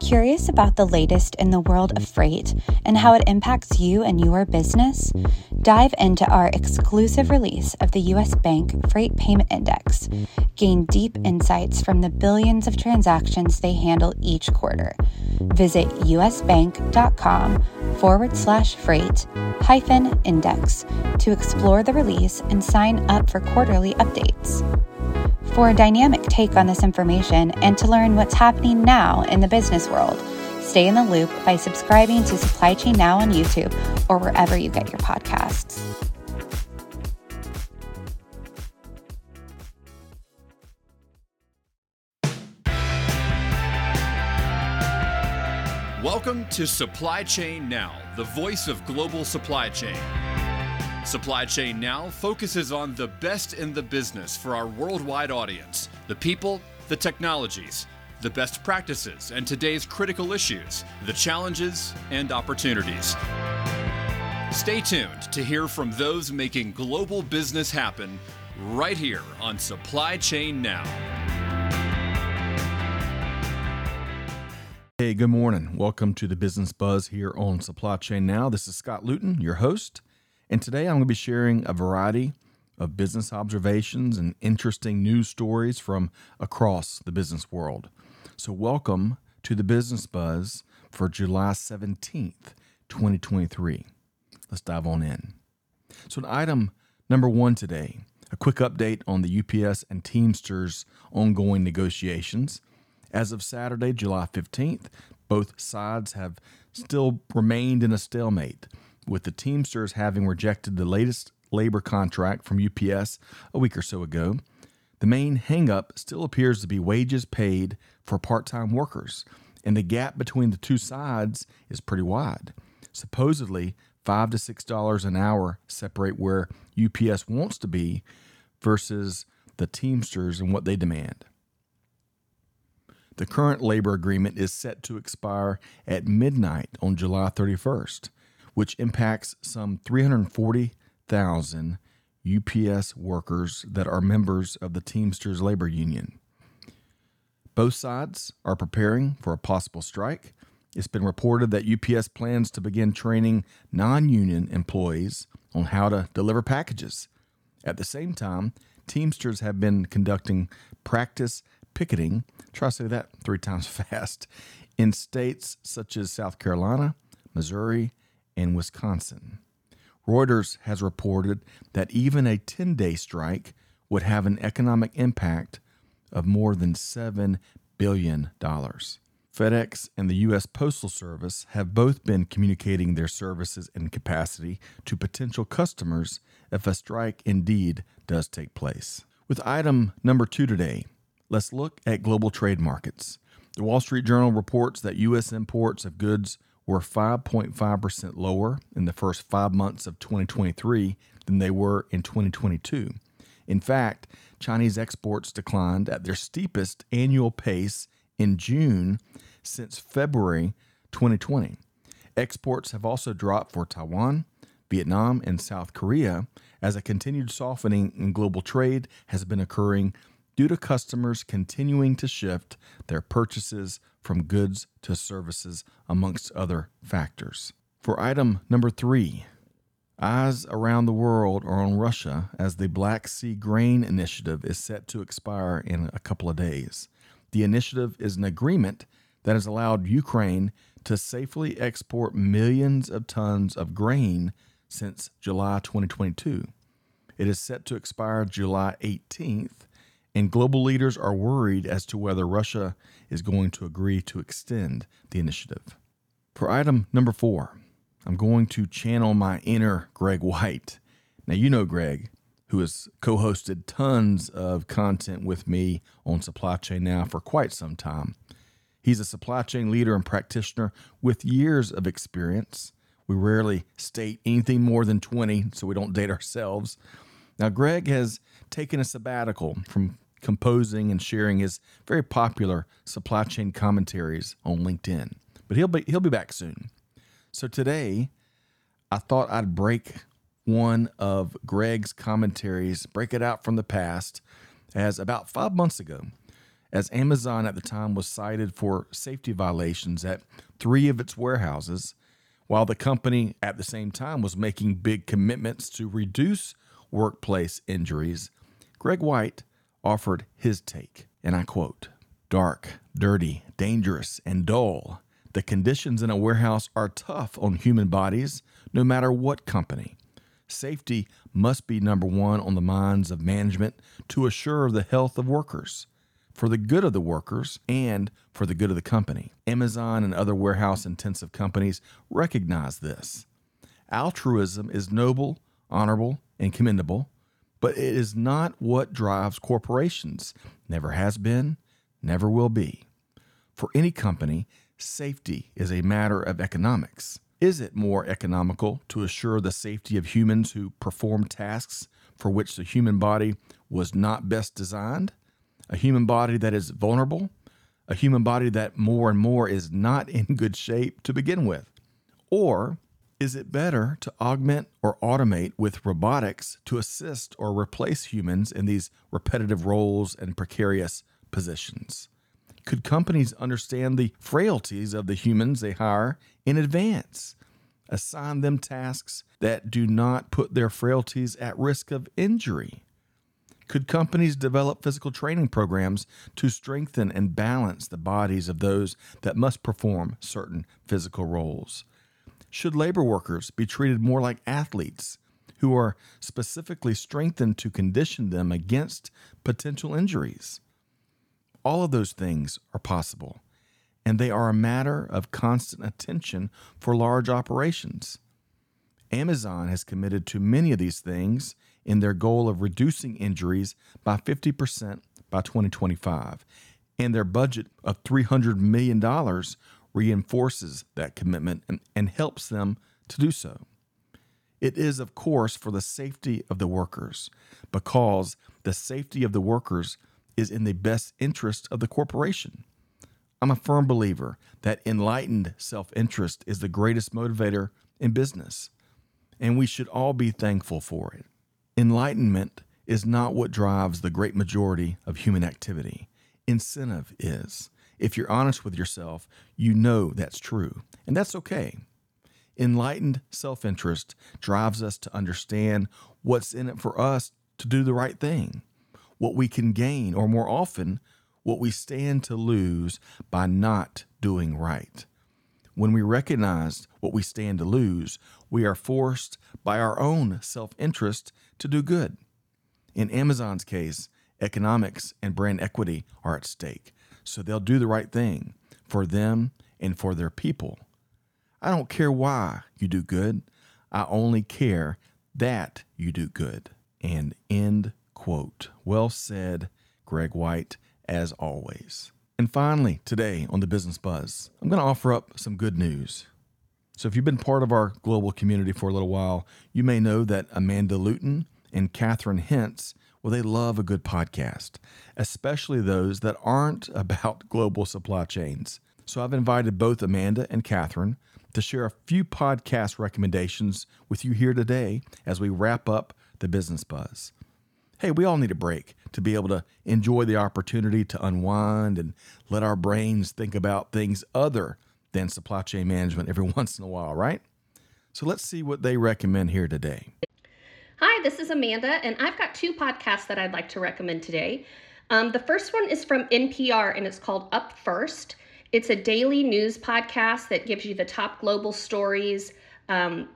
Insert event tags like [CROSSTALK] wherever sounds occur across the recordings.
Curious about the latest in the world of freight and how it impacts you and your business? Dive into our exclusive release of the US Bank Freight Payment Index. Gain deep insights from the billions of transactions they handle each quarter. Visit usbank.com forward slash freight hyphen index to explore the release and sign up for quarterly updates. For a dynamic take on this information and to learn what's happening now in the business world, stay in the loop by subscribing to Supply Chain Now on YouTube or wherever you get your podcasts. Welcome to Supply Chain Now, the voice of global supply chain. Supply Chain Now focuses on the best in the business for our worldwide audience the people, the technologies, the best practices, and today's critical issues, the challenges and opportunities. Stay tuned to hear from those making global business happen right here on Supply Chain Now. Hey, good morning. Welcome to the Business Buzz here on Supply Chain Now. This is Scott Luton, your host. And today I'm going to be sharing a variety of business observations and interesting news stories from across the business world. So, welcome to the Business Buzz for July 17th, 2023. Let's dive on in. So, an item number one today a quick update on the UPS and Teamsters ongoing negotiations. As of Saturday, July 15th, both sides have still remained in a stalemate with the Teamsters having rejected the latest labor contract from UPS a week or so ago. The main hangup still appears to be wages paid for part time workers, and the gap between the two sides is pretty wide. Supposedly, five to six dollars an hour separate where UPS wants to be versus the Teamsters and what they demand. The current labor agreement is set to expire at midnight on July 31st which impacts some 340,000 UPS workers that are members of the Teamsters labor union. Both sides are preparing for a possible strike. It's been reported that UPS plans to begin training non union employees on how to deliver packages. At the same time, Teamsters have been conducting practice picketing, try to say that three [LAUGHS] times fast, in states such as South Carolina, Missouri, and Wisconsin. Reuters has reported that even a 10 day strike would have an economic impact of more than $7 billion. FedEx and the U.S. Postal Service have both been communicating their services and capacity to potential customers if a strike indeed does take place. With item number two today, let's look at global trade markets. The Wall Street Journal reports that U.S. imports of goods were 5.5% lower in the first five months of 2023 than they were in 2022. In fact, Chinese exports declined at their steepest annual pace in June since February 2020. Exports have also dropped for Taiwan, Vietnam, and South Korea as a continued softening in global trade has been occurring due to customers continuing to shift their purchases from goods to services, amongst other factors. For item number three, eyes around the world are on Russia as the Black Sea Grain Initiative is set to expire in a couple of days. The initiative is an agreement that has allowed Ukraine to safely export millions of tons of grain since July 2022. It is set to expire July 18th and global leaders are worried as to whether Russia is going to agree to extend the initiative. For item number four, I'm going to channel my inner Greg White. Now, you know Greg, who has co hosted tons of content with me on Supply Chain Now for quite some time. He's a supply chain leader and practitioner with years of experience. We rarely state anything more than 20, so we don't date ourselves. Now, Greg has taken a sabbatical from composing and sharing his very popular supply chain commentaries on LinkedIn. But he'll be he'll be back soon. So today, I thought I'd break one of Greg's commentaries, break it out from the past, as about five months ago, as Amazon at the time was cited for safety violations at three of its warehouses, while the company at the same time was making big commitments to reduce workplace injuries. Greg White offered his take, and I quote Dark, dirty, dangerous, and dull. The conditions in a warehouse are tough on human bodies, no matter what company. Safety must be number one on the minds of management to assure the health of workers, for the good of the workers, and for the good of the company. Amazon and other warehouse intensive companies recognize this. Altruism is noble, honorable, and commendable, but it is not what drives corporations, never has been, never will be. For any company, safety is a matter of economics. Is it more economical to assure the safety of humans who perform tasks for which the human body was not best designed? A human body that is vulnerable? A human body that more and more is not in good shape to begin with? Or is it better to augment or automate with robotics to assist or replace humans in these repetitive roles and precarious positions? Could companies understand the frailties of the humans they hire in advance? Assign them tasks that do not put their frailties at risk of injury? Could companies develop physical training programs to strengthen and balance the bodies of those that must perform certain physical roles? Should labor workers be treated more like athletes who are specifically strengthened to condition them against potential injuries? All of those things are possible, and they are a matter of constant attention for large operations. Amazon has committed to many of these things in their goal of reducing injuries by 50% by 2025, and their budget of $300 million reinforces that commitment and, and helps them to do so. It is, of course, for the safety of the workers, because the safety of the workers is in the best interest of the corporation. I'm a firm believer that enlightened self interest is the greatest motivator in business, and we should all be thankful for it. Enlightenment is not what drives the great majority of human activity, incentive is. If you're honest with yourself, you know that's true, and that's okay. Enlightened self interest drives us to understand what's in it for us to do the right thing what we can gain, or more often, what we stand to lose by not doing right. When we recognize what we stand to lose, we are forced by our own self interest to do good. In Amazon's case, economics and brand equity are at stake, so they'll do the right thing for them and for their people. I don't care why you do good, I only care that you do good. And end quote. Well said, Greg White, as always. And finally, today on the Business Buzz, I'm going to offer up some good news. So, if you've been part of our global community for a little while, you may know that Amanda Luton and Catherine Hintz, well, they love a good podcast, especially those that aren't [LAUGHS] about global supply chains. So, I've invited both Amanda and Catherine to share a few podcast recommendations with you here today as we wrap up the Business Buzz hey, we all need a break to be able to enjoy the opportunity to unwind and let our brains think about things other than supply chain management every [LAUGHS] once in a while, right? So let's see what they recommend here today. Hi, this is Amanda, and I've got two podcasts that I'd like to recommend today. Um, the first one is from NPR, and it's called Up First. It's a daily news podcast that gives you the top global stories um,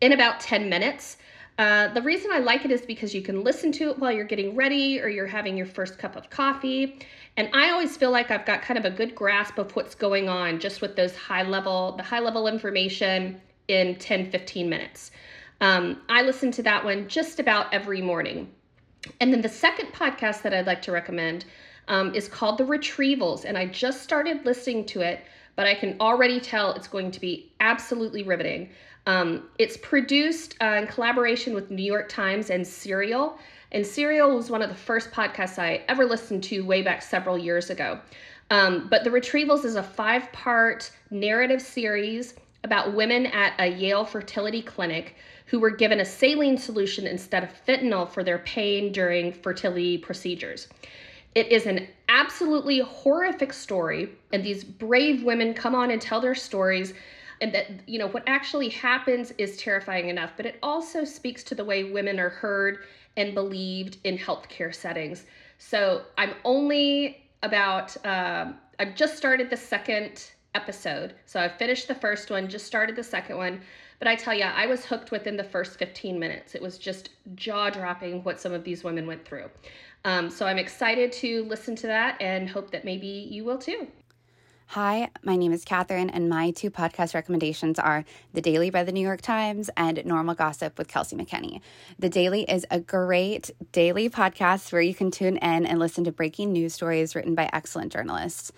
in about 10 minutes. Uh, the reason I like it is because you can listen to it while you're getting ready or you're having your first cup of coffee. And I always feel like I've got kind of a good grasp of what's going on just with those high level, the high level information in 10, 15 minutes. Um, I listen to that one just about every morning. And then the second podcast that I'd like to recommend um, is called The Retrievals. And I just started listening to it, but I can already tell it's going to be absolutely riveting. Um, it's produced uh, in collaboration with New York Times and Serial. And Serial was one of the first podcasts I ever listened to way back several years ago. Um, but The Retrievals is a five part narrative series about women at a Yale fertility clinic who were given a saline solution instead of fentanyl for their pain during fertility procedures. It is an absolutely horrific story, and these brave women come on and tell their stories and that you know what actually happens is terrifying enough but it also speaks to the way women are heard and believed in healthcare settings so i'm only about um, i've just started the second episode. So i've finished the first one just started the second one. But i tell you i was hooked within the first 15 minutes. It was just jaw dropping what some of these women went through. Um, so i'm excited to listen to that and hope that maybe you will too. Hi, my name is Catherine, and my two podcast recommendations are The Daily by the New York Times and Normal Gossip with Kelsey McKinney. The Daily is a great daily podcast where you can tune in and listen to breaking news stories written by excellent journalists.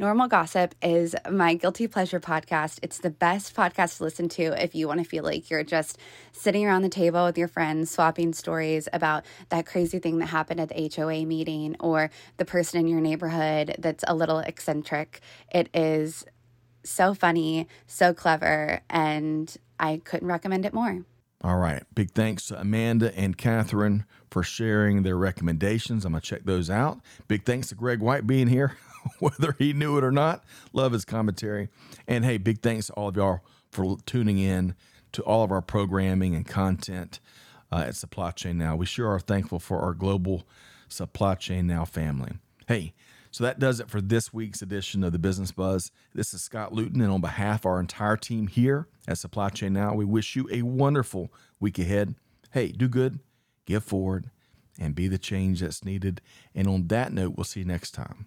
Normal Gossip is my guilty pleasure podcast. It's the best podcast to listen to if you want to feel like you're just sitting around the table with your friends, swapping stories about that crazy thing that happened at the HOA meeting or the person in your neighborhood that's a little eccentric. It is so funny, so clever, and I couldn't recommend it more. All right. Big thanks to Amanda and Catherine for sharing their recommendations. I'm going to check those out. Big thanks to Greg White being here. [LAUGHS] [LAUGHS] whether he knew it or not. Love his commentary. And hey, big thanks to all of y'all for tuning in to all of our programming and content uh, at Supply Chain Now. We sure are thankful for our global Supply Chain Now family. Hey, so that does it for this week's edition of the Business Buzz. This is Scott Luton, and on behalf of our entire team here at Supply Chain Now, we wish you a wonderful week ahead. Hey, do good, give forward, and be the change that's needed. And on that note, we'll see you next time